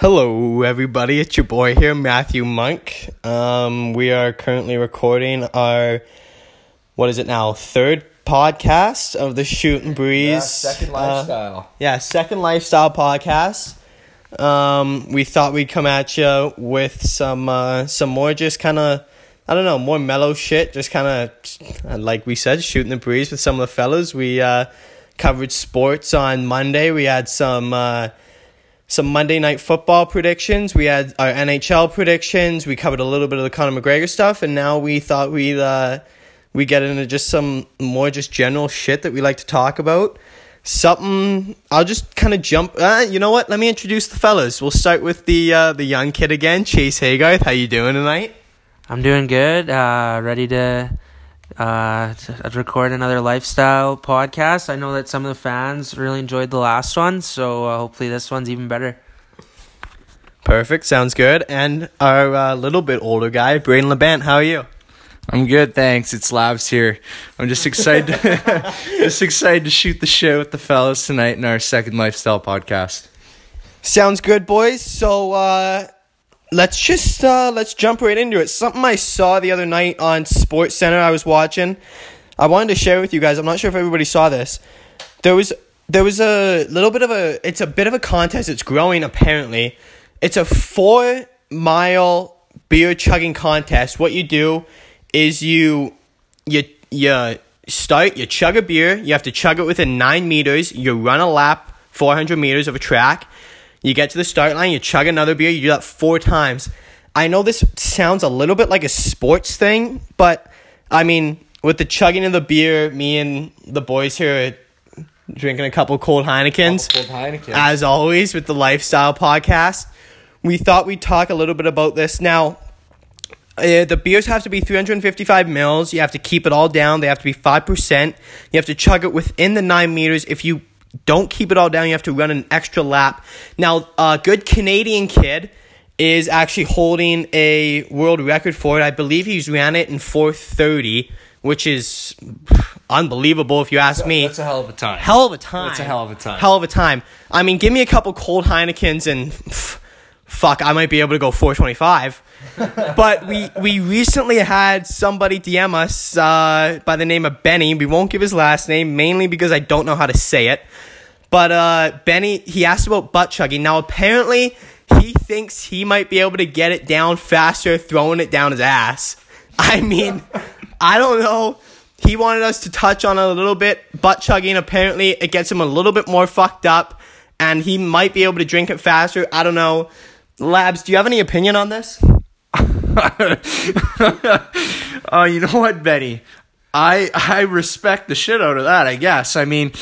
Hello, everybody. It's your boy here, Matthew Monk. Um, we are currently recording our, what is it now, third podcast of the Shoot and Breeze. Yeah, second uh, lifestyle. yeah, second lifestyle podcast. Um, we thought we'd come at you with some uh, some more just kind of I don't know more mellow shit. Just kind of like we said, shooting the breeze with some of the fellas. We uh, covered sports on Monday. We had some. Some Monday night football predictions. We had our NHL predictions. We covered a little bit of the Conor McGregor stuff, and now we thought we'd uh, we get into just some more just general shit that we like to talk about. Something I'll just kind of jump. Uh, you know what? Let me introduce the fellas. We'll start with the uh, the young kid again, Chase Haygarth. How you doing tonight? I'm doing good. Uh, ready to uh, to record another lifestyle podcast. I know that some of the fans really enjoyed the last one, so uh, hopefully this one's even better. Perfect. Sounds good. And our uh, little bit older guy, Braden LeBant. How are you? I'm good, thanks. It's Labs here. I'm just excited, to, just excited to shoot the show with the fellas tonight in our second lifestyle podcast. Sounds good, boys. So uh, let's just uh, let's jump right into it. Something I saw the other night on Sports Center. I was watching. I wanted to share with you guys. I'm not sure if everybody saw this. There was there was a little bit of a. It's a bit of a contest. It's growing apparently. It's a four mile beer chugging contest. What you do is you you you start you chug a beer. You have to chug it within nine meters. You run a lap, 400 meters of a track. You get to the start line, you chug another beer, you do that four times. I know this sounds a little bit like a sports thing, but I mean, with the chugging of the beer, me and the boys here are drinking a couple cold Heinekens, Cold Heineken. as always, with the Lifestyle Podcast. We thought we'd talk a little bit about this. Now, uh, the beers have to be 355 mils. You have to keep it all down. They have to be 5%. You have to chug it within the 9 meters. If you don't keep it all down, you have to run an extra lap. Now, a good Canadian kid is actually holding a world record for it. I believe he's ran it in 430, which is unbelievable if you ask me. That's a hell of a time. Hell of a time. That's a hell of a time. Hell of a time. I mean, give me a couple cold Heinekens and pff, fuck, I might be able to go 425. But we we recently had somebody DM us uh, by the name of Benny. We won't give his last name mainly because I don't know how to say it. But uh, Benny, he asked about butt chugging. Now apparently he thinks he might be able to get it down faster throwing it down his ass. I mean, I don't know. He wanted us to touch on a little bit. Butt chugging, apparently, it gets him a little bit more fucked up, and he might be able to drink it faster. I don't know. Labs, do you have any opinion on this? Oh, you know what, Benny? I I respect the shit out of that. I guess. I mean,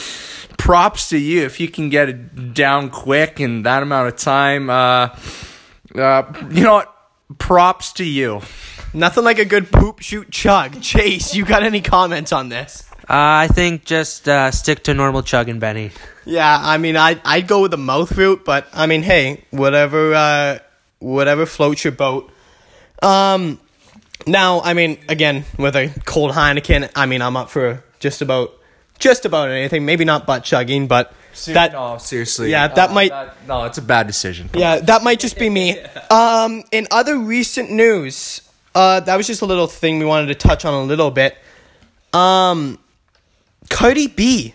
props to you if you can get it down quick in that amount of time. Uh, uh, you know what? Props to you. Nothing like a good poop shoot chug. Chase, you got any comments on this? Uh, I think just uh, stick to normal chugging, Benny. Yeah, I mean, I I'd go with the mouth route, but I mean, hey, whatever, uh, whatever floats your boat. Um, now, I mean, again, with a cold Heineken, I mean, I'm up for just about, just about anything. Maybe not butt chugging, but that, no, seriously. Yeah, that Uh, might- no, it's a bad decision. yeah, that might just be me. Um, in other recent news, uh, that was just a little thing we wanted to touch on a little bit. Um, Cardi B,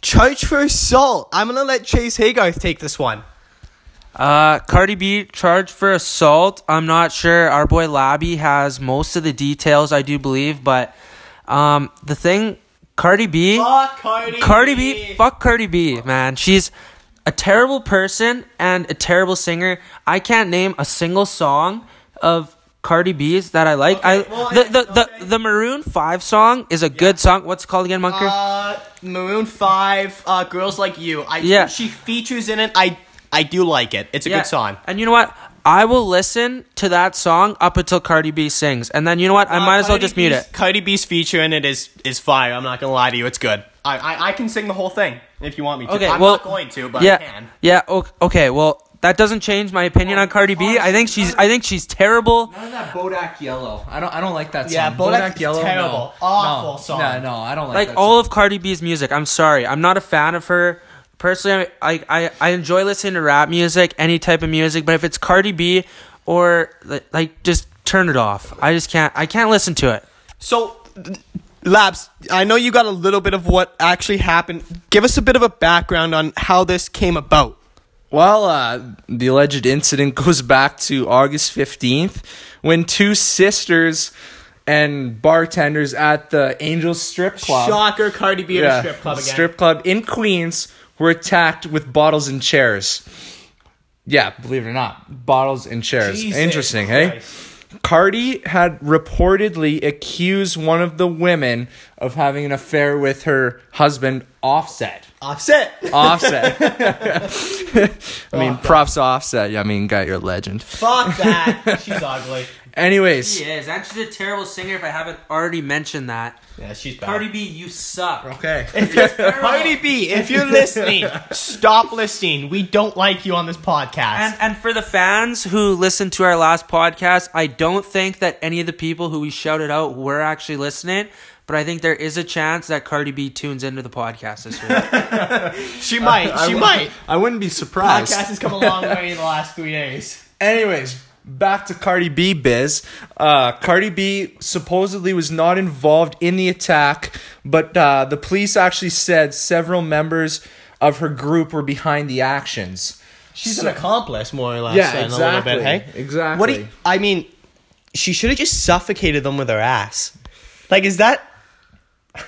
charged for assault. I'm gonna let Chase Haygarth take this one. Uh, Cardi B charged for assault. I'm not sure. Our boy Labby has most of the details, I do believe, but um, the thing, Cardi B. Fuck Cardi. Cardi B, fuck Cardi B, man. She's a terrible person and a terrible singer. I can't name a single song of Cardi B's that I like. Okay, I well, the I- the, the okay. the Maroon Five song is a good song. What's it called again, Munker? Uh, Maroon Five, uh, Girls Like You. I Yeah. she features in it. I I do like it. It's a good song. And you know what? I will listen to that song up until Cardi B sings, and then you know what? I Uh, might as well Cardi just mute B's- it. Cardi B's feature in it is is fire. I'm not gonna lie to you. It's good. I I, I can sing the whole thing if you want me to. Okay, I'm well, not going to, but yeah, I can. yeah. o- Okay, well, that doesn't change my opinion on Cardi B. I think she's I think she's terrible. None of that Bodak Yellow. I don't. I don't like that song. Yeah, Bodak is terrible. No. Awful no. song. No, no, I don't like, Like that all of Cardi B's music. I'm sorry, I'm not a fan of her personally, I, I I enjoy listening to rap music, any type of music. But if it's Cardi B or li- like, just turn it off. I just can't. I can't listen to it. So, Labs, I know you got a little bit of what actually happened. Give us a bit of a background on how this came about. Well, uh, the alleged incident goes back to August 15th when two sisters and bartenders at the Angels Strip Club. Shocker, Cardi B at Yeah, a strip club again. Strip club in Queens were attacked with bottles and chairs. Yeah, believe it or not, bottles and chairs. Jesus Interesting, hey? Christ. Cardi had reportedly accused one of the women of having an affair with her husband, Offset. Offset. Offset. I mean, props to Offset. Yeah, I mean, got you're legend. Fuck that. She's ugly. Anyways, She is, and she's a terrible singer. If I haven't already mentioned that, Yeah, she's bad. Cardi B, you suck. okay. Cardi B, if you're listening, stop listening. We don't like you on this podcast. And and for the fans who listened to our last podcast, I don't think that any of the people who we shouted out were actually listening. But I think there is a chance that Cardi B tunes into the podcast this week. she might. She might. I wouldn't be surprised. Podcast has come a long way in the last three days. Anyways, back to Cardi B biz. Uh, Cardi B supposedly was not involved in the attack, but uh, the police actually said several members of her group were behind the actions. She's an accomplice, more or less. Yeah, then, exactly. A little bit, hey? Exactly. What do you, I mean, she should have just suffocated them with her ass. Like, is that.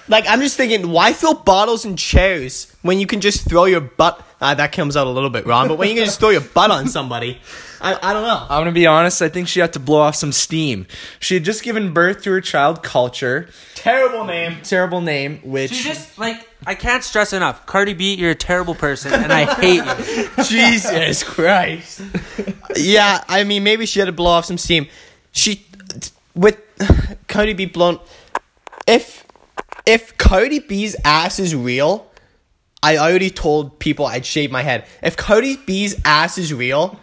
Like, I'm just thinking, why fill bottles and chairs when you can just throw your butt. Uh, that comes out a little bit wrong, but when you can just throw your butt on somebody. I, I don't know. I'm gonna be honest. I think she had to blow off some steam. She had just given birth to her child, Kulture. Terrible name. Terrible name, which She's just like I can't stress enough. Cardi B, you're a terrible person, and I hate you. Jesus Christ. yeah, I mean, maybe she had to blow off some steam. She, with Cardi B blown. If if Cardi B's ass is real, I already told people I'd shave my head. If Cardi B's ass is real,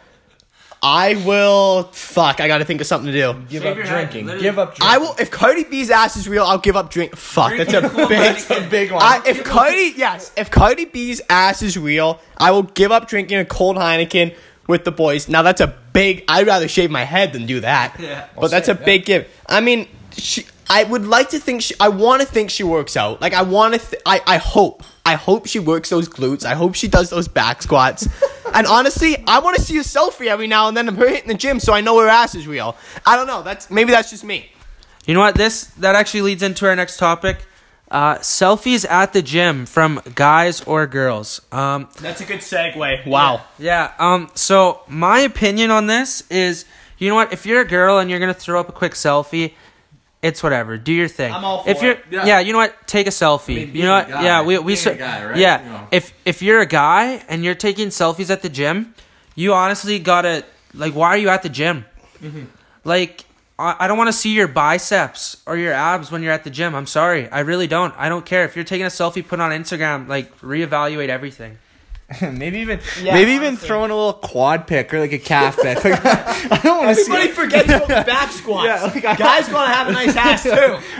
I will. Fuck, I gotta think of something to do. give Shave up your head, drinking. literally. Give up. Drinking. I will. If Cardi B's ass is real, I'll give up drink. Fuck, that's a Drinking big. Heineken. a big one. I, if Cardi, yes, if Cardi B's ass is real, I will give up drinking a cold Heineken with the boys. Now that's a big. I'd rather shave my head than do that. Yeah. but that's a same, yeah. big give. I mean, she. I would like to think she. I want to think she works out. Like I want to. Th- I. I hope. I hope she works those glutes. I hope she does those back squats. and honestly, I want to see a selfie every now and then of her hitting the gym so I know her ass is real. I don't know. That's maybe that's just me. You know what? This that actually leads into our next topic. Uh, selfies at the gym from guys or girls. Um, That's a good segue. Wow. Yeah. Um. So my opinion on this is, you know what? If you're a girl and you're gonna throw up a quick selfie, it's whatever. Do your thing. I'm all for if you're, it. Yeah. Yeah. You know what? Take a selfie. mean, you know what? guy- yeah. We we so, a guy, right? Yeah. You know. If if you're a guy and you're taking selfies at the gym, you honestly gotta like. Why are you at the gym? Mm-hmm. Like. I I don't want to see your biceps or your abs when you're at the gym. I'm sorry. I really don't. I don't care. If you're taking a selfie, put it on Instagram. Like, reevaluate everything. maybe even Yeah, maybe even throwing a little quad pick or like a calf pick. Like, I don't want to see. Everybody forgets about the back squats. Yeah, like I- Guys gonna have a nice ass too.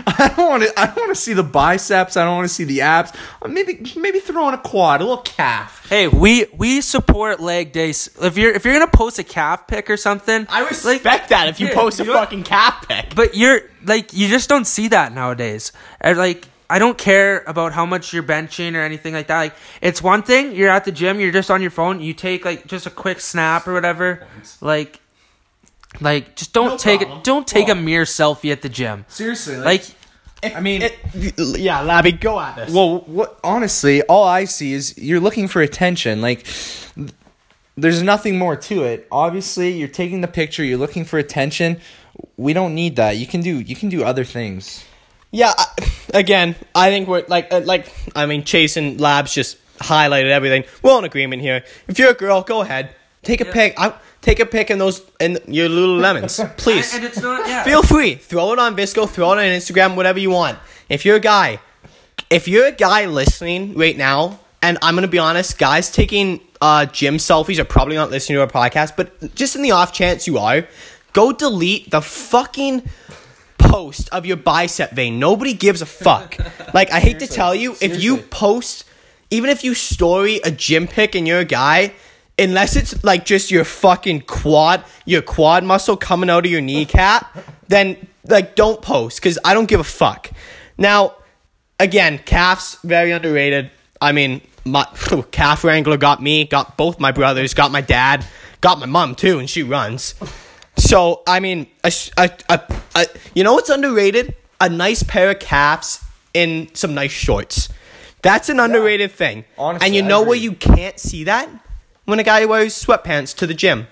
I don't want to. I don't want to see the biceps. I don't want to see the abs. Uh, Maybe maybe throwing a quad, a little calf. Hey, we we support leg days. If you're if you're gonna post a calf pic or something, I respect that if you Yeah, post a you know what? fucking calf pic. but you're like you just don't see that nowadays. And like I don't care about how much you're benching or anything like that. Like it's one thing you're at the gym, you're just on your phone, you take like just a quick snap or whatever. Like like just don't No take problem. it don't take a mere selfie at the gym. Seriously, Like I mean, It, yeah, Labby, go at this. well, what? Honestly, all I see is you're looking for attention. Like, there's nothing more to it. Obviously, you're taking the picture. You're looking for attention. We don't need that. You can do. You can do other things. yeah, I, again, I think we're like, uh, like, I mean, Chase and Labs just highlighted everything. We're all in agreement here. If you're a girl, go ahead, take a Yeah. pic. I, take a pic in those in your Lululemons, please. and, and it's not yeah. Feel free. Throw it on VSCO, throw it on Instagram, whatever you want. If you're a guy, if you're a guy listening right now, and I'm gonna be honest, guys taking uh, gym selfies are probably not listening to our podcast, but just in the off chance you are, go delete the fucking post of your bicep vein. Nobody gives a fuck. like I hate to tell you, if you post even if you story a gym pic and you're a guy, unless it's like just your fucking quad, your quad muscle coming out of your kneecap, then like don't post because I don't give a fuck. Now, again, calves very underrated. I mean, my calf wrangler got me, got both my brothers, got my dad, got my mom too, and she runs. So I mean, a, a, a, a you know what's underrated? A nice pair of calves in some nice shorts. That's an underrated thing. Honestly, and you know where you can't see that when a guy wears sweatpants to the gym.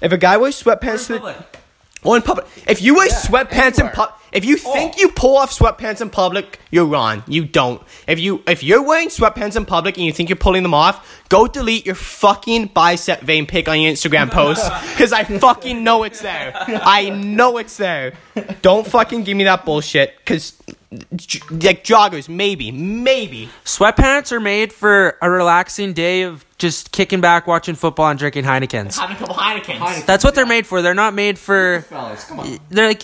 If a guy wears sweatpants to the, or in public. If you wear sweatpants in anywhere. public, if you oh. think you pull off sweatpants in public, you're wrong. You don't. If you if you're wearing sweatpants in public and you think you're pulling them off, go delete your fucking bicep vein pic on your Instagram post because I fucking know it's there. I know it's there. Don't fucking give me that bullshit because. Like joggers, maybe, maybe. Sweatpants are made for a relaxing day of just kicking back, watching football, and drinking Heinekens. Having a couple Heinekens. That's what they're made for. They're not made for. Fellas, come on. They're like,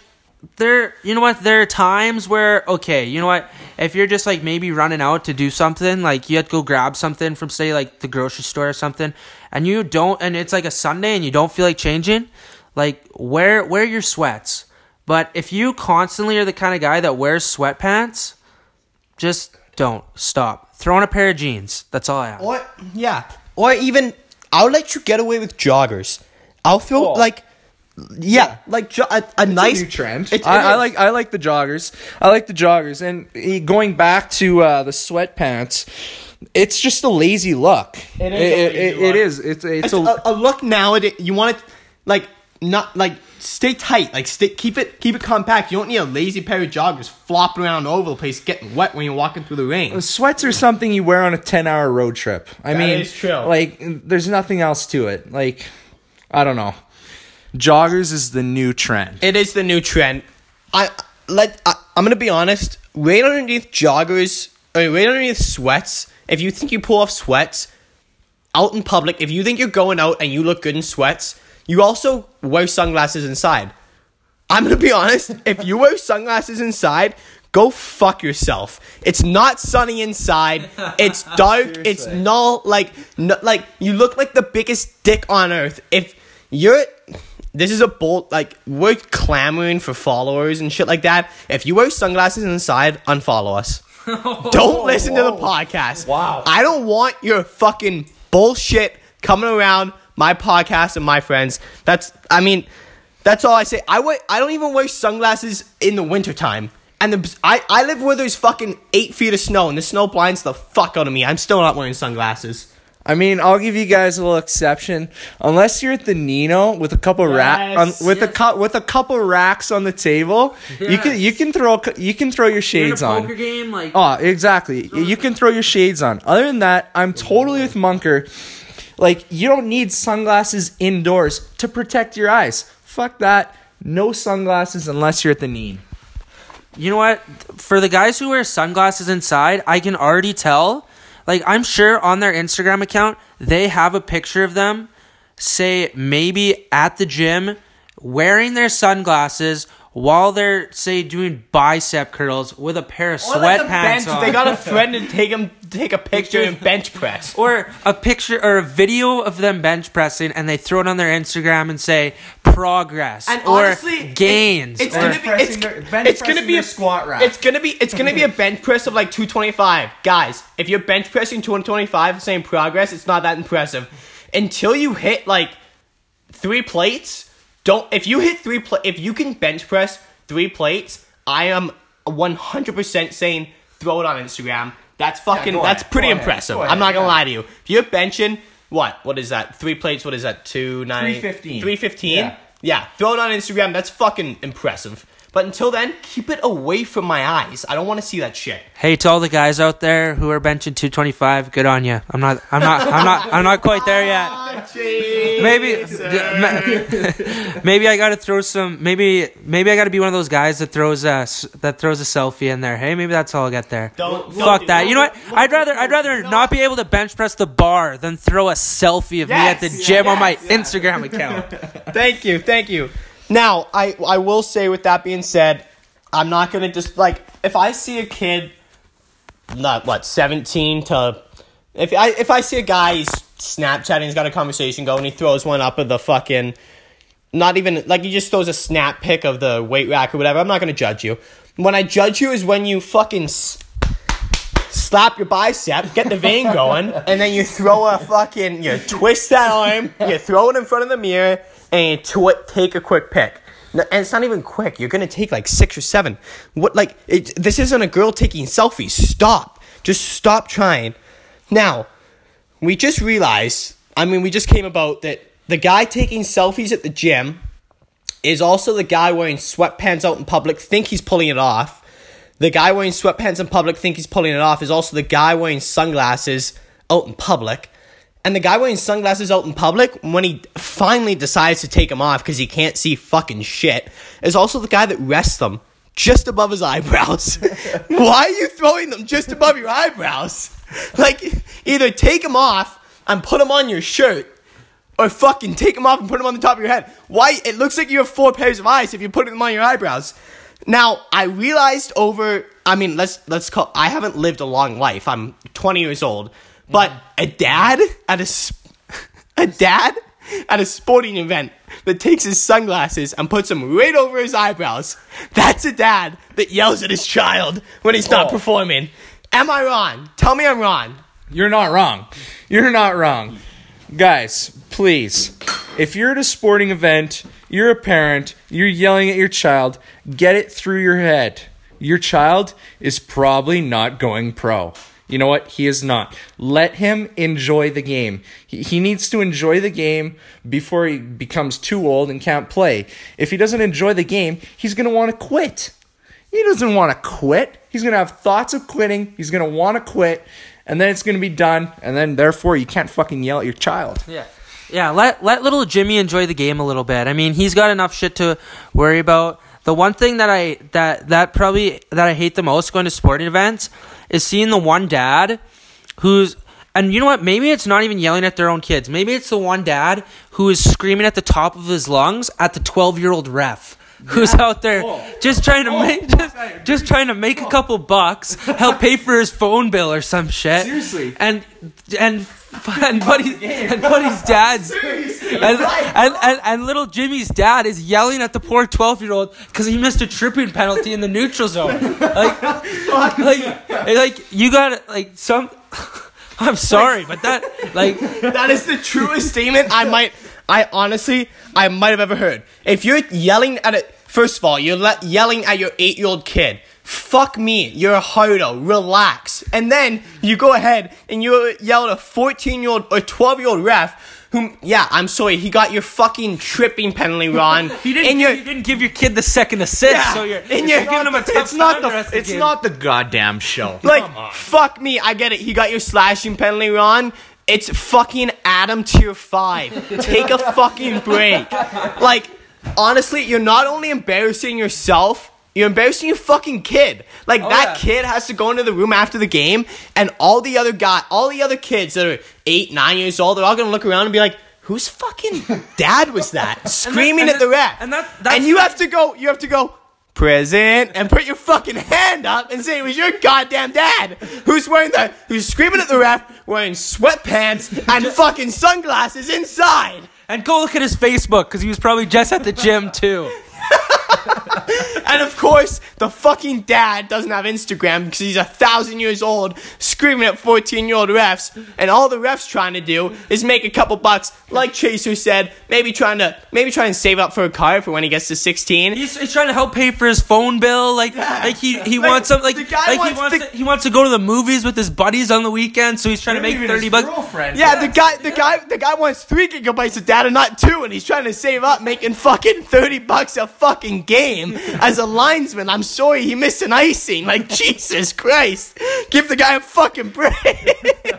they're. You know what? There are times where okay, you know what? If you're just like maybe running out to do something, like you have to go grab something from say like the grocery store or something, and you don't, and it's like a Sunday and you don't feel like changing, like wear wear your sweats. But if you constantly are the kind of guy that wears sweatpants, just don't stop. Throw on a pair of jeans. That's all I have. Or yeah, or even I'll let you get away with joggers. I'll feel Oh. like yeah, like jo- a, a nice new trend. It's- I, it I is. like I like the joggers. I like the joggers, and eh, going back to uh, the sweatpants, it's just a lazy look. It is a It, lazy it- look. it is. It's it's, It's a, a, a look nowadays. You want it like not like stay tight, like stay keep it keep it compact. You don't need a lazy pair of joggers flopping around all over the place, getting wet when you're walking through the rain. sweats are something you wear on a ten hour road trip. I That mean, is true. like there's nothing else to it. Like I don't know. Joggers is the new trend. It is the new trend. I let I, I'm gonna be honest. Right underneath joggers, or right underneath sweats. If you think you pull off sweats out in public, if you think you're going out and you look good in sweats, you also wear sunglasses inside. I'm gonna be honest. If you wear sunglasses inside, go fuck yourself. It's not sunny inside. It's dark. it's null. Like, no, like you look like the biggest dick on earth. If you're, this is a bold. Like we're clamoring for followers and shit like that. If you wear sunglasses inside, unfollow us. don't listen to the podcast. Wow. I don't want your fucking bullshit coming around my podcast and my friends. That's I mean, that's all I say. I wear, I don't even wear sunglasses in the wintertime. And the, I, I live where there's fucking eight feet of snow and the snow blinds the fuck out of me. I'm still not wearing sunglasses. I mean, I'll give you guys a little exception. Unless you're at the Nino with a couple Yes, racks on, with a yes. cu- with a couple racks on the table, you can you can throw you can throw your shades You're in a on. poker game, like Oh, exactly. You can throw your shades on. Other than that, I'm totally with Munker. Like, you don't need sunglasses indoors to protect your eyes. Fuck that. No sunglasses unless you're at the knee. You know what? For the guys who wear sunglasses inside, I can already tell. Like, I'm sure on their Instagram account, they have a picture of them, say, maybe at the gym, wearing their sunglasses while they're, say, doing bicep curls with a pair of sweatpants on. They got a friend to take them take a picture and bench press. or a picture or a video of them bench pressing and they throw it on their Instagram and say progress And or honestly, gains. It's, it's or- gonna be it's, their- bench it's gonna be a squat rack. It's gonna be it's gonna be a bench press of like 225. Guys, if you're bench pressing 225 saying progress, it's not that impressive. Until you hit like three plates, don't if you hit three pla- if you can bench press three plates, I am 100% saying throw it on Instagram. That's fucking go that's ahead, pretty ahead, impressive. go I'm not gonna yeah. lie to you. If you're benching what? What is that? Three plates, what is that? Two nine 315. 315? Yeah. Yeah, throw it on Instagram. That's fucking impressive. But until then, keep it away from my eyes. I don't want to see that shit. Hey, to all the guys out there who are benching 225, good on you. I'm not, I'm not, I'm not, I'm not quite there yet. Maybe, maybe I gotta throw some. Maybe, maybe I gotta be one of those guys that throws a s- that throws a selfie in there. Hey, maybe that's how I'll get there. Don't- Fuck don't- that. You know what? I'd rather, I'd rather not be able to bench press the bar than throw a selfie of me at the Yes, gym on my yes, Instagram account. Thank you, thank you. Now, I I will say with that being said, I'm not gonna just like if I see a kid, not what 17 to If I if I see a guy he's Snapchatting, he's got a conversation going, he throws one up of the fucking, not even like he just throws a snap pic of the weight rack or whatever. I'm not gonna judge you. When I judge you is when you fucking s- slap your bicep, get the vein going, and then you throw a fucking you twist that arm, you throw it in front of the mirror, and you tw- take a quick pic. And it's not even quick. You're gonna take like six or seven. What like it, this isn't a girl taking selfies. Stop. Just stop trying. Now, we just realized. I mean, we just came about that the guy taking selfies at the gym is also the guy wearing sweatpants out in public. Think he's pulling it off. The guy wearing sweatpants in public think he's pulling it off is also the guy wearing sunglasses out in public. And the guy wearing sunglasses out in public, when he finally decides to take them off because he can't see fucking shit, is also the guy that rests them just above his eyebrows. Why are you throwing them just above your eyebrows? Like, either take them off and put them on your shirt, or fucking take them off and put them on the top of your head. Why? It looks like you have four pairs of eyes if you're putting them on your eyebrows. Now, I realized over. I mean, let's let's call. I haven't lived a long life. I'm 20 years old, but a dad at a sp- a dad at a sporting event that takes his sunglasses and puts them right over his eyebrows. That's a dad that yells at his child when he's not Oh. performing. Am I wrong? Tell me I'm wrong. You're not wrong. You're not wrong. Guys, please, if you're at a sporting event, you're a parent, you're yelling at your child, get it through your head. Your child is probably not going pro. You know what? He is not. Let him enjoy the game. He, he needs to enjoy the game before he becomes too old and can't play. If he doesn't enjoy the game, he's going to want to quit. He doesn't want to quit. He's going to have thoughts of quitting. He's going to want to quit. And then it's going to be done. And then, therefore, you can't fucking yell at your child. Yeah. Yeah, let let little Jimmy enjoy the game a little bit. I mean, he's got enough shit to worry about. The one thing that I that that probably that I hate the most going to sporting events is seeing the one dad who's and you know what? Maybe it's not even yelling at their own kids. Maybe it's the one dad who is screaming at the top of his lungs at the 12-year-old ref who's out there oh. just trying to oh. make just, just trying to make a couple bucks, help pay for his phone bill or some shit. Seriously. And and and buddy and buddy's dad's and, and, and, and little Jimmy's dad is yelling at the poor 12 year old because he missed a tripping penalty in the neutral zone. Like, like, like you got like some. I'm sorry, but that like That is the truest statement I might, I honestly, I might have ever heard. If you're yelling at it, first of all, you're le- yelling at your eight year old kid. Fuck me, you're a hardo, relax. And then you go ahead and you yell at a 14 year old or 12 year old ref whom, yeah, I'm sorry, he got your fucking tripping penalty, Ron. you didn't and you didn't give your kid the second assist, yeah, so you're, and you're you're giving him a tough It's not the. It's game. not the goddamn show. Like, fuck me, I get it. He got your slashing penalty, Ron. It's fucking Atom tier 5. Take a fucking break. Like, honestly, you're not only embarrassing yourself, you're embarrassing your fucking kid. Like, oh, that yeah. kid has to go into the room after the game, and all the other guy, all the other kids that are 8, 9 years old, they're all gonna look around and be like, Whose fucking dad was that? Screaming and at the that- ref. and that- that's and you have to go, you have to go, present and put your fucking hand up and say it was your goddamn dad who's wearing the who's screaming at the ref wearing sweatpants and fucking sunglasses inside and go look at his Facebook because he was probably just at the gym too. and of course the fucking dad doesn't have instagram because he's a thousand years old screaming at 14 year old refs and all the refs trying to do is make a couple bucks like chaser said maybe trying to maybe try and save up for a car for when he gets to 16 He's, he's trying to help pay for his phone bill. Like, like he, he Like, wants some like, like wants he wants to- to, he wants to go to the movies with his buddies on the weekend. So he's trying to make thirty bucks. Girlfriend. Yeah, the guy, the guy, the guy wants three gigabytes of data, not two, and he's trying to save up, making fucking thirty bucks a fucking game as a linesman. I'm sorry, he missed an icing. Like Jesus Christ, give the guy a fucking break.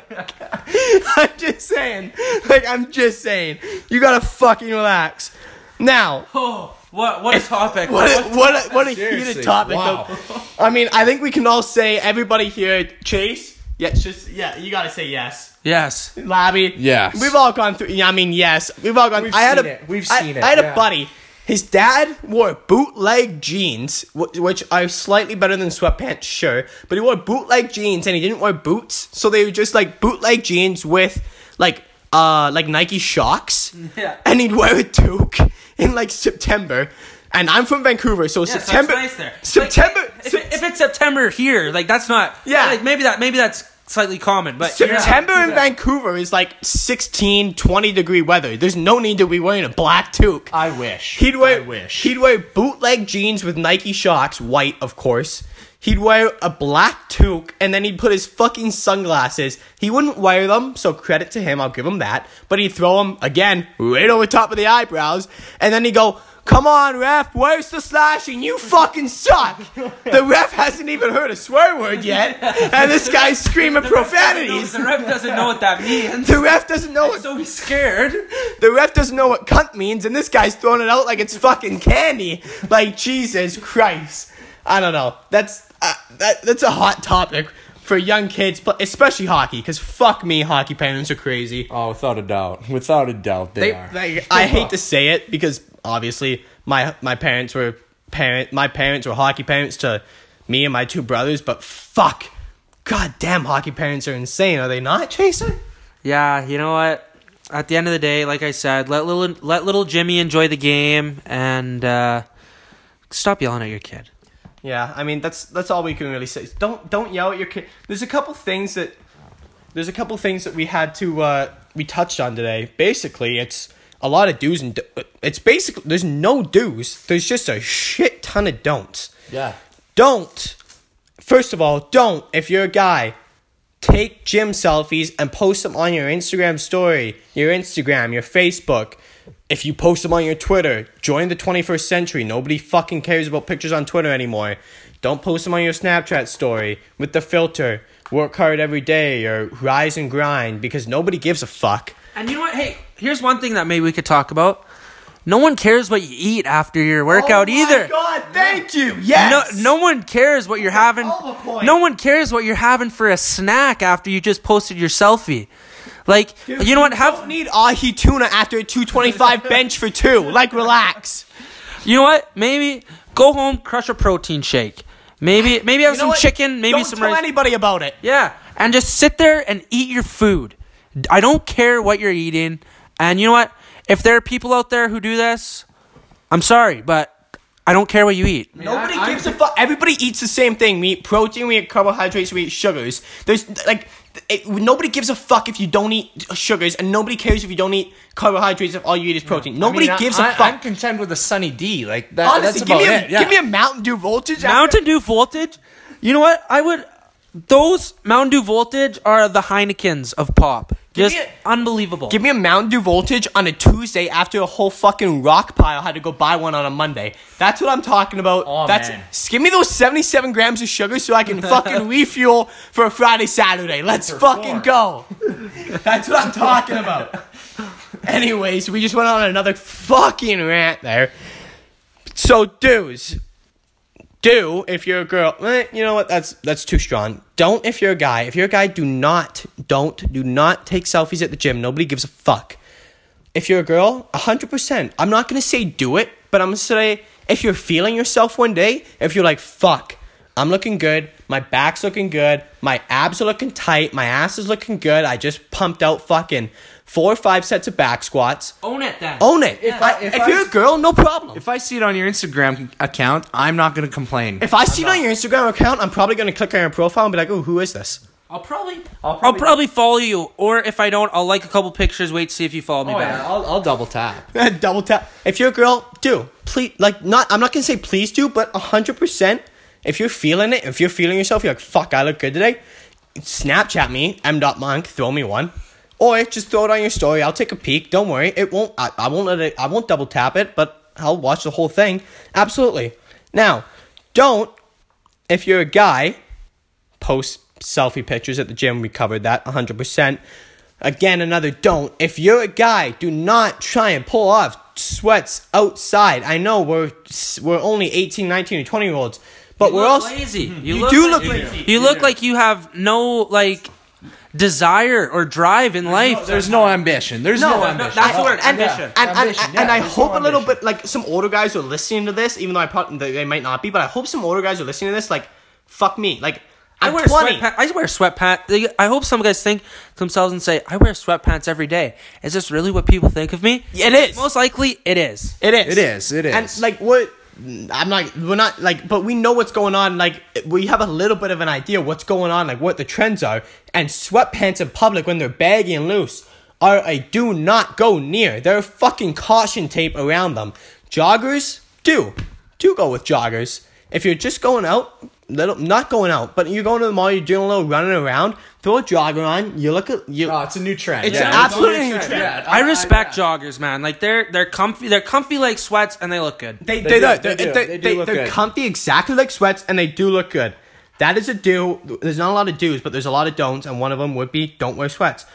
I'm just saying, like I'm just saying, you gotta fucking relax. Now, Oh, what what a topic! what a, what a, what a Seriously, heated topic. wow. Though. I mean, I think we can all say everybody here, Chase. Yeah, just yeah, you gotta say yes. yes, Labby. Yes. We've all gone through. Yeah, I mean, yes. We've all gone. We've I had a. it. We've I- seen it, I had a buddy. His dad wore bootleg jeans, which are slightly better than sweatpants, sure. But he wore bootleg jeans and he didn't wear boots, so they were just like bootleg jeans with like uh like Nike Shox. Yeah. And he'd wear a toque in like September. And I'm from Vancouver, so Yeah, so September. it's nice there. September. Like, if, if it's September here, like that's not. Yeah. Like maybe that maybe that's slightly common, but. September in Vancouver is like 16, 20 degree weather. There's no need to be wearing a black toque. I wish. He'd wear I wish. he'd wear bootleg jeans with Nike Shox, white of course. He'd wear a black toque and then he'd put his fucking sunglasses. He wouldn't wear them, so credit to him, I'll give him that. But he'd throw them again right over top of the eyebrows, and then he'd go, "Come on, ref, where's the slashing? You fucking suck." the ref hasn't even heard a swear word yet, and this guy's screaming profanities. The ref doesn't know what that means. The ref doesn't know what so he's scared. the ref doesn't know what cunt means, and this guy's throwing it out like it's fucking candy. Like Jesus Christ, I don't know. That's uh, that, that's a hot topic for young kids, but especially hockey. Because fuck me, hockey parents are crazy. Oh, without a doubt. Without a doubt, they, They, are. like, I hate to say it because obviously my my parents were parent my parents were hockey parents to me and my two brothers, but fuck, goddamn, hockey parents are insane. Are they not, Chaser? Yeah, you know what? At the end of the day, like I said, let little let little Jimmy enjoy the game and uh, stop yelling at your kid. Yeah, I mean that's that's all we can really say. Don't don't yell at your kid. There's a couple things that there's a couple things that we had to uh we touched on today. Basically, it's a lot of do's and do- it's basically there's no do's. There's just a shit ton of don'ts. yeah. Don't. First of all, don't if you're a guy take gym selfies and post them on your Instagram story, your Instagram, your Facebook. If you post them on your Twitter, join the 21st century. Nobody fucking cares about pictures on Twitter anymore. Don't post them on your Snapchat story with the filter. Work hard every day or rise and grind because nobody gives a fuck. And you know what? Hey, here's one thing that maybe we could talk about. No one cares what you eat after your workout oh either. oh either. My God, thank you. Yes. No, no one cares what you're having. hell of a. No one cares what you're having for a snack after you just posted your selfie. Like, you know what? You Have don't need ahi tuna after a 225 bench for two. Like, relax. You know what? Maybe go home, crush a protein shake. Maybe maybe have You know some what? chicken, maybe Don't some tell rice. anybody about it. yeah, and just sit there and eat your food. I don't care what you're eating. And you know what? If there are people out there who do this, I'm sorry, but I don't care what you eat. Nobody I- gives a fuck. Everybody eats the same thing. We eat protein, we eat carbohydrates, we eat sugars. There's like, it, nobody gives a fuck if you don't eat sugars, and nobody cares if you don't eat carbohydrates if all you eat is protein. Nobody I mean, gives I, a fuck. I'm content with a sunny D. Like that. Honestly, that's give about me a it. Yeah. give me a Mountain Dew voltage. after- Mountain Dew Voltage. You know what? I would. Those Mountain Dew Voltage are the Heinekens of pop. Give Just a- unbelievable. Give me a Mountain Dew voltage on a Tuesday after a whole fucking rock pile had to go buy one on a Monday. That's what I'm talking about. Oh, That's man. Give me those 77 grams of sugar so I can fucking refuel for a Friday Saturday. Let's fucking go. That's what I'm talking about. Anyways, we just went on another fucking rant there. So, dudes, do if you're a girl. Eh, you know what? That's that's too strong. Don't if you're a guy. If you're a guy, do not, don't, do not take selfies at the gym. Nobody gives a fuck. If you're a girl, hundred percent. I'm not gonna say do it, but I'm gonna say if you're feeling yourself one day, if you're like fuck, I'm looking good, my back's looking good, my abs are looking tight, my ass is looking good. I just pumped out fucking four or five sets of back squats. Own it then. Own it. If, I, if if, I- you're a girl, no problem. If I see it on your Instagram account, I'm not gonna complain. If I see it on your Instagram account, I'm probably gonna click on your profile and be like, "Oh, who is this?" I'll probably, I'll probably, follow you, or if I don't, I'll like a couple pictures. Wait to see if you follow me oh, back. yeah, I'll, I'll double tap. Double tap. If you're a girl, do please like not. I'm not gonna say please do, but hundred percent. If you're feeling it, if you're feeling yourself, you're like, "Fuck, I look good today." Snapchat me, m dot monk, throw me one, Oh, or just throw it on your story. I'll take a peek. Don't worry, it won't. I, I won't let it. I won't double tap it, but I'll watch the whole thing. Absolutely. Now, don't if you're a guy post selfie pictures at the gym. We covered that 100%. Again, another don't. If you're a guy, do not try and pull off sweats outside. I know we're we're only 18, 19, and 20 year olds, but You we're look also lazy. Hmm. You, You look do like, look lazy. You look like you have no like desire or drive in life. There's no ambition. There's no, No, no, ambition. that's the word, and, ambition. And, and, Ambition, and, yeah, and I hope no a little bit like some older guys are listening to this, even though I probably they they might not be, but I hope some older guys are listening to this. Like, fuck me, like I I'm wear 20. sweatpants. I wear sweatpants. I hope some guys think to themselves and say, "I wear sweatpants every day." Is this really what people think of me? It is. Most likely, it is. It is. It is. It is. And like what I'm not we're not like but we know what's going on like we have a little bit of an idea what's going on like what the trends are and sweatpants in public when they're baggy and loose are a do not go near. There are fucking caution tape around them. Joggers do. Do go with joggers. If you're just going out, little not going out, but you're going to the mall, you're doing a little running around, throw a jogger on, you look at you Oh, it's a new trend. It's yeah. an absolute a new trend. Yeah, I respect joggers, man. Like they're they're comfy. They're comfy like sweats, and they look good. They, They they, do, do, they they, do, they, they do they, look they're good. comfy exactly like sweats and they do look good. That is a do. There's not a lot of do's, but there's a lot of don'ts, and one of them would be don't wear sweats.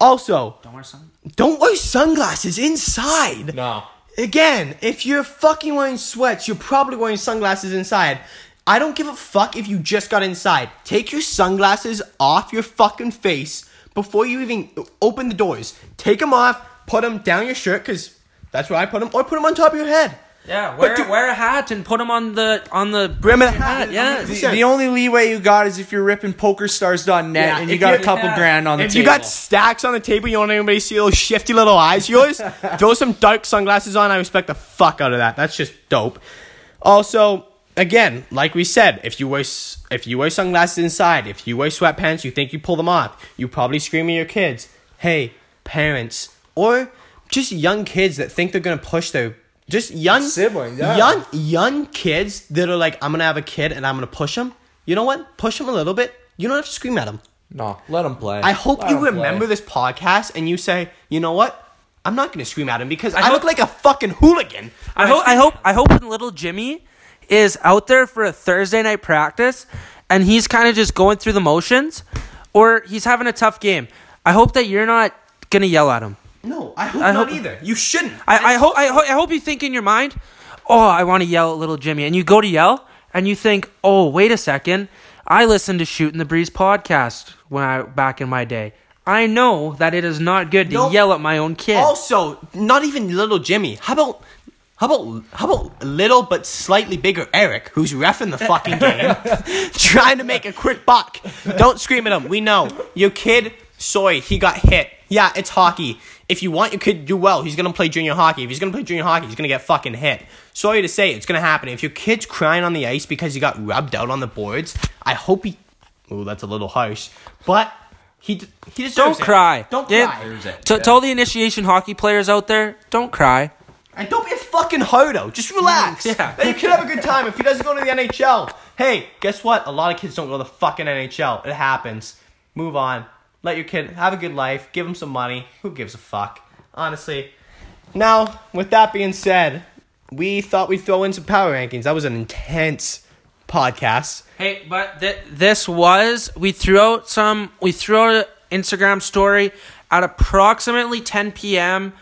Also, Don't wear sun. don't wear sunglasses inside. No. Again, if you're fucking wearing sweats, you're probably wearing sunglasses inside. I don't give a fuck if you just got inside. Take your sunglasses off your fucking face before you even open the doors. Take them off, put them down your shirt, because that's where I put them, or put them on top of your head. Yeah, wear, do- wear a hat and put them on the on the Brim of the your hat. Yeah, The- The, the only leeway you got is if you're ripping PokerStars.net Yeah, and you got a couple yeah. grand on the If table. you got stacks on the table, you don't want anybody to see those shifty little eyes yours. throw some dark sunglasses on. I respect the fuck out of that. That's just dope. Also, again, like we said, if you wear if you wear sunglasses inside, if you wear sweatpants, you think you pull them off, you probably scream at your kids, "Hey, parents!" Or just young kids that think they're gonna push their just young Siblings, yeah. young young kids that are like, "I'm gonna have a kid and I'm gonna push them." You know what? Push them a little bit. You don't have to scream at them. no, let them play. I hope Let you 'em play. remember this podcast and you say, you know what? I'm not going to scream at him because I, hope- look like a fucking hooligan. I hope I hope I hope when little Jimmy is out there for a Thursday night practice and he's kind of just going through the motions or he's having a tough game. I hope that you're not gonna yell at him. No, I hope I not hope- either. You shouldn't. I, I hope I, ho- I hope you think in your mind, oh, I want to yell at little Jimmy, and you go to yell and you think, oh, wait a second, I listened to Shooting the Breeze podcast when I back in my day. I know that it is not good to No. yell at my own kid. Also, not even little Jimmy. How about how about how about little but slightly bigger Eric, who's refing the fucking game, trying to make a quick buck? Don't scream at him. We know your kid. Sorry, he got hit. Yeah, it's hockey. If you want your kid to do well, he's gonna play junior hockey. If he's gonna play junior hockey, he's gonna get fucking hit. Sorry to say, it's gonna happen. If your kid's crying on the ice because he got rubbed out on the boards, I hope he. Oh, that's a little harsh, but he d- he deserves don't it. cry. Don't Yeah. cry. To, to all the initiation hockey players out there, don't cry. And don't be a fucking hardo. Just relax. Yeah. You can have a good time. If he doesn't go to the NHL, hey, guess what? A lot of kids don't go to the fucking NHL. It happens. Move on. Let your kid have a good life. Give him some money. Who gives a fuck? Honestly. Now, with that being said, we thought we'd throw in some power rankings. That was an intense podcast. Hey, but th- this was we threw out some we threw out an Instagram story at approximately 10 p.m.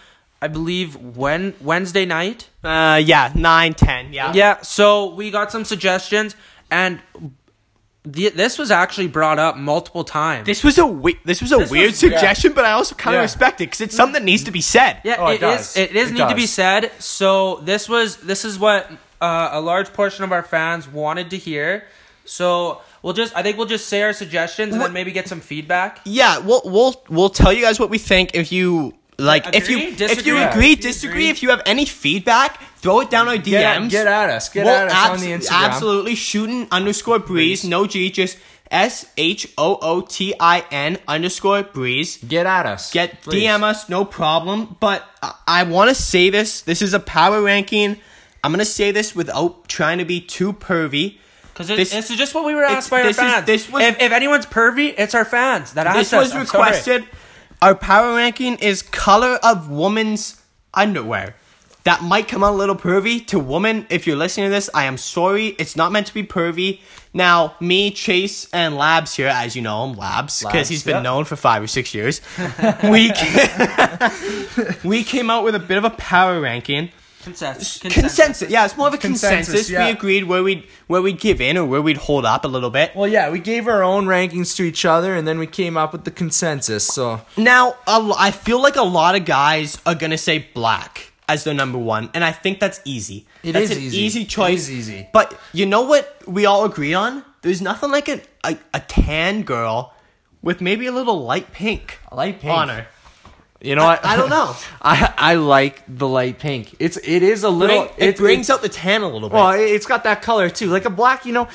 I believe when Wednesday night. Uh, yeah, 9, 10, yeah. Yeah, so we got some suggestions and the, this was actually brought up multiple times. This was a we- this was a This weird was- suggestion, but I also kind of Yeah. respect it because it's something that needs to be said. yeah, Oh, it it does. is. It is It need to be does. said. So this was this is what uh, a large portion of our fans wanted to hear. So we'll just I think we'll just say our suggestions and then maybe get some feedback. Yeah, we'll we'll we'll tell you guys what we think if you like if you Agree? if you Disagree? agree, if you disagree, agree. if you have any feedback, throw it down our DMs. Get at, get at us. Get We'll at us abs- on the Instagram. Absolutely shooting underscore breeze, no G, just S H O O T I N underscore breeze. Get at us. Get please. DM us, no problem. But I, I want to say this. This is a power ranking. I'm gonna say this without trying to be too pervy. Because This- this, is just what we were asked by our this is- fans. this was- if, if anyone's pervy, it's our fans that asked This us. was I'm sorry. Our power ranking is color of woman's underwear. That might come out a little pervy to woman. If you're listening to this, I am sorry. It's not meant to be pervy. Now, me, Chase, and Labs here, as you know him, Labs, because he's been yep. known for five or six years. we we came out with a bit of a power ranking. Consensus. consensus. Yeah, it's more of a consensus. Consensus, yeah. We agreed where we'd where we'd give in or where we'd hold up a little bit. Well, yeah, we gave our own rankings to each other, and then we came up with the consensus. So Now, I feel like a lot of guys are gonna say black as their number one, and I think that's easy. It that's is an easy. easy choice. is easy. But you know what we all agree on? There's nothing like a a, a tan girl with maybe a little light pink. Light pink. on her. You know what? I don't know. I I like the light pink. It's it is a little. Bring- it brings out the tan a little bit. Well, it- it's got that color too, like a black. You know,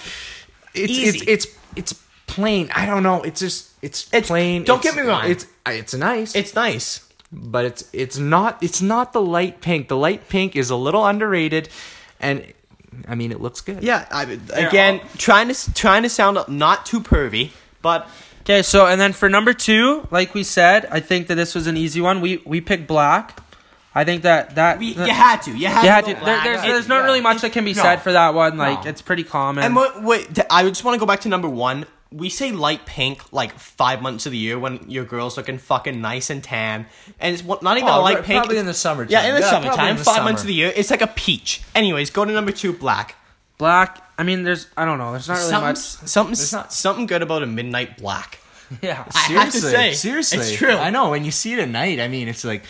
it's Easy. it's it's it's plain. I don't know. It's just it's, It's- plain. don't It's- get me wrong. It's it's nice. it's nice. but it's it's not it's not the light pink. The light pink is a little underrated, and I mean it looks good. Yeah, I, again, trying to trying to sound not too pervy, but Okay, so and then for number two, like we said, I think that this was an easy one. We we picked black. I think that that we, you had to. You had yeah, to. go dude, there, there's, It- there's not yeah. really much that can be No. said for that one. Like No. it's pretty common. And what, wait, I just want to go back to number one. We say light pink like five months of the year when your girl's looking fucking nice and tan, and it's what- not even Oh, a light pink. probably in the summertime. Yeah, in the Yeah, probably summertime, in the five summer. months of the year, it's like a peach. Anyways, go to number two, black. black. I mean, there's I don't know. There's not really Something, much. something, There's not- something good about a midnight black. Yeah. I have to Seriously, say, seriously, it's true. I know when you see it at night. I mean, it's like,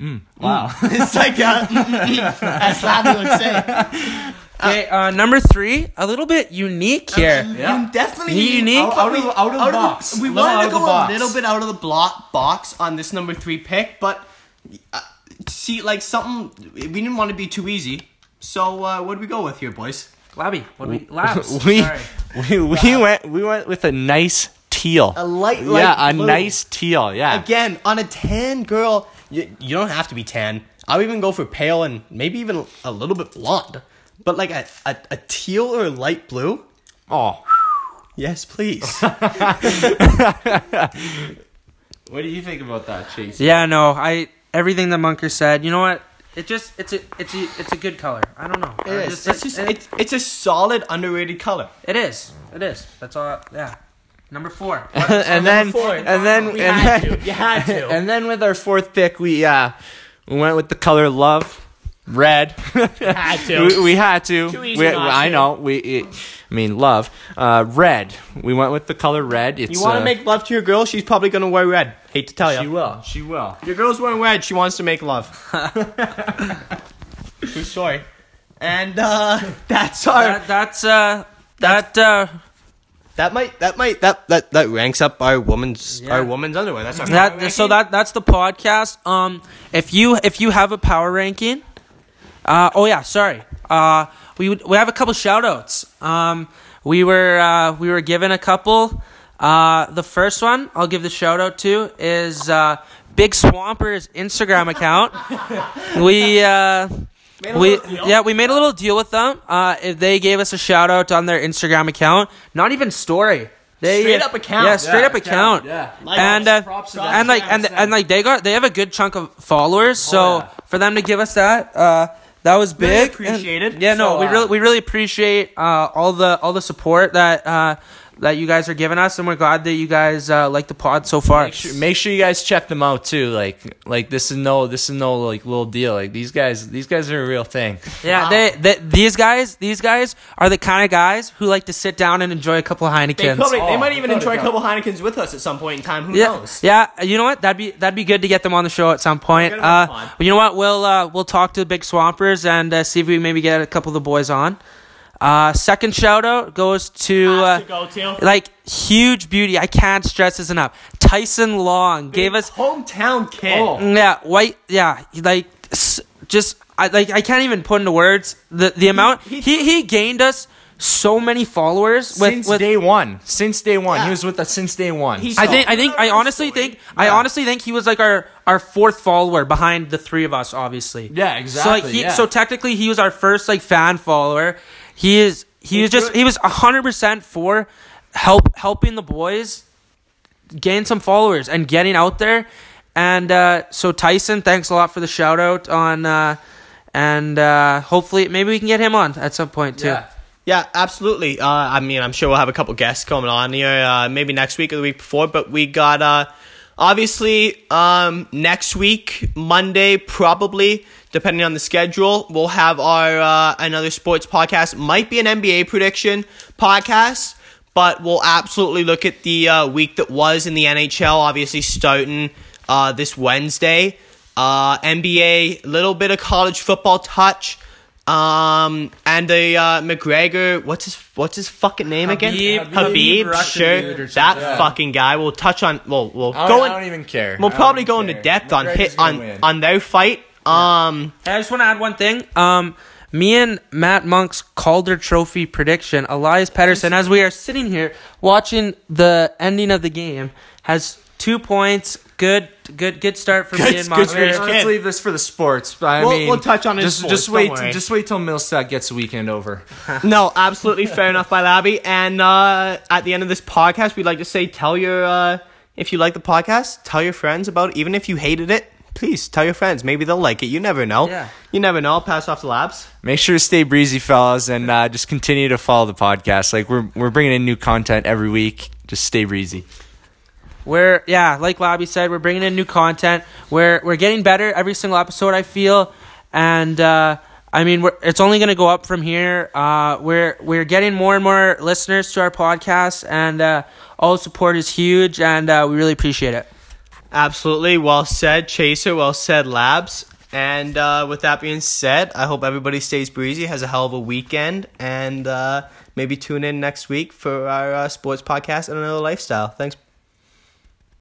mm, wow. it's like uh, as Slappy would say. Okay, uh, number three, a little bit unique here. Yeah. You definitely Unique? Out, Out of the- out of the box. we Little wanted out to of go the box. a little bit out of the block box on this number three pick, but uh, see, like something we didn't want to be too easy. So uh, what do we go with here, boys? Labby, what do we labs? we, Sorry. we we went we went with a nice teal. A light, light yeah, a blue. nice teal. Yeah. Again, on a tan girl, you, you don't have to be tan. I'll even go for pale and maybe even a little bit blonde. But like a, a, a teal or light blue, Oh, yes, please. what do you think about that, Chase? Yeah, no, I everything that Munker said. You know what? It just it's a it's a it's a good color. I don't know. I It is. It's just it, it's it's a solid underrated color. it is. It is. That's all. Yeah. Number four. and then four. and then We and had then to. You had to. and then with our fourth pick, we uh we went with the color love, red. had to. we, we had to. Too easy We- not I to. know. We it, I mean love. Uh, red. We went with the color red. It's You want to uh, make love to your girl? She's probably gonna wear red. Hate to tell you. She you. will. She will. Your girl's wearing red. She wants to make love. True story. And uh, that's our. that, that's uh that uh That might. That might. That that that ranks up our woman's Yeah. our woman's underwear. That's our. that power so that that's the podcast. Um, if you if you have a power ranking, uh oh yeah, sorry. Uh, we would we have a couple shout outs. Um, we were uh we were given a couple. Uh, the first one I'll give the shout out to is uh Big Swamper's Instagram account. we uh. Made a We little deal. yeah we made a little deal with them. Uh, if they gave us a shout out on their Instagram account, not even story. They Straight up account. Yeah, straight Yeah, up account. yeah. Like, and uh, props to and like and and like they got they have a good chunk of followers. So yeah. for them to give us that, uh, that was big. Really appreciated. And- yeah, no, So, we uh, really we really appreciate uh, all the all the support that uh, that you guys are giving us, and we're glad that you guys uh, like the pod so far. Make sure, make sure you guys check them out too. Like, like this is no, this is no like little deal. Like these guys, these guys are a real thing. Yeah, Wow. they, they these guys these guys are the kind of guys who like to sit down and enjoy a couple of They, Heinekens. probably, they Oh, might even enjoy a doubt. couple Heinekens with us at some point in time. Who yeah, knows? yeah. You know what? That'd be that'd be good to get them on the show at some point. Uh, but you know what? We'll uh, we'll talk to the big swampers and uh, see if we maybe get a couple of the boys on. Uh, second shout out goes to, uh, to go to. like huge beauty. I can't stress this enough. Tyson Long gave us hometown kid. Oh. yeah white yeah like just I like I can't even put into words the the amount he- he he gained us so many followers with since with day one, since day one, Yeah. he was with us since day one. He's- I think I think I honestly story. think I honestly think he was like our our fourth follower behind the three of us obviously. Yeah, So exactly, like he yeah. so technically he was our first like fan follower. He is he was just he was 100% for help helping the boys gain some followers and getting out there. And uh, so Tyson, thanks a lot for the shout out on uh, and uh, hopefully maybe we can get him on at some point too. yeah. Yeah, absolutely. Uh, I mean, I'm sure we'll have a couple guests coming on here, uh, maybe next week or the week before. But we got uh, obviously um, next week, Monday, probably depending on the schedule, we'll have our uh, another sports podcast. Might be an NBA prediction podcast, but we'll absolutely look at the uh, week that was in the NHL. Obviously, starting uh, this Wednesday. Uh, NBA, little bit of college football touch. Um and the uh, McGregor, what's his what's his fucking name again? Khabib. Khabib, Khabib sure. That. Yeah. fucking guy. We'll touch on. We'll we'll I go don't, in. I don't even care. We'll I probably go even into care. depth on hit on win. on their fight. Um, Hey, I just want to add one thing. Um, me and Matt Monk's Calder Trophy prediction, Elias Pettersson, as we are sitting here watching the ending of the game, has two points. Good, good, good start for Good- me and good Monk. for his Let's kid. leave this for the sports. I We'll- mean, we'll touch on his just sports, just don't wait. worry. Just wait till Millstat gets the weekend over. no, absolutely fair enough by Labby. And uh, at the end of this podcast, we'd like to say, tell your uh, if you like the podcast, tell your friends about. it. Even if you hated it, please tell your friends. Maybe they'll like it. You never know. Yeah. You never know. I'll pass off the labs. Make sure to stay breezy, fellas, and uh, just continue to follow the podcast. Like we're we're bringing in new content every week. Just stay breezy. We're yeah, like Labby said, we're bringing in new content. We're we're getting better every single episode. I feel, and uh, I mean, we're, it's only going to go up from here. Uh, we're we're getting more and more listeners to our podcast, and uh, all support is huge, and uh, we really appreciate it. Absolutely. Well said, Chaser. Well said, Labs. And uh, with that being said, I hope everybody stays breezy, has a hell of a weekend, and uh, maybe tune in next week for our uh, sports podcast and another lifestyle. Thanks.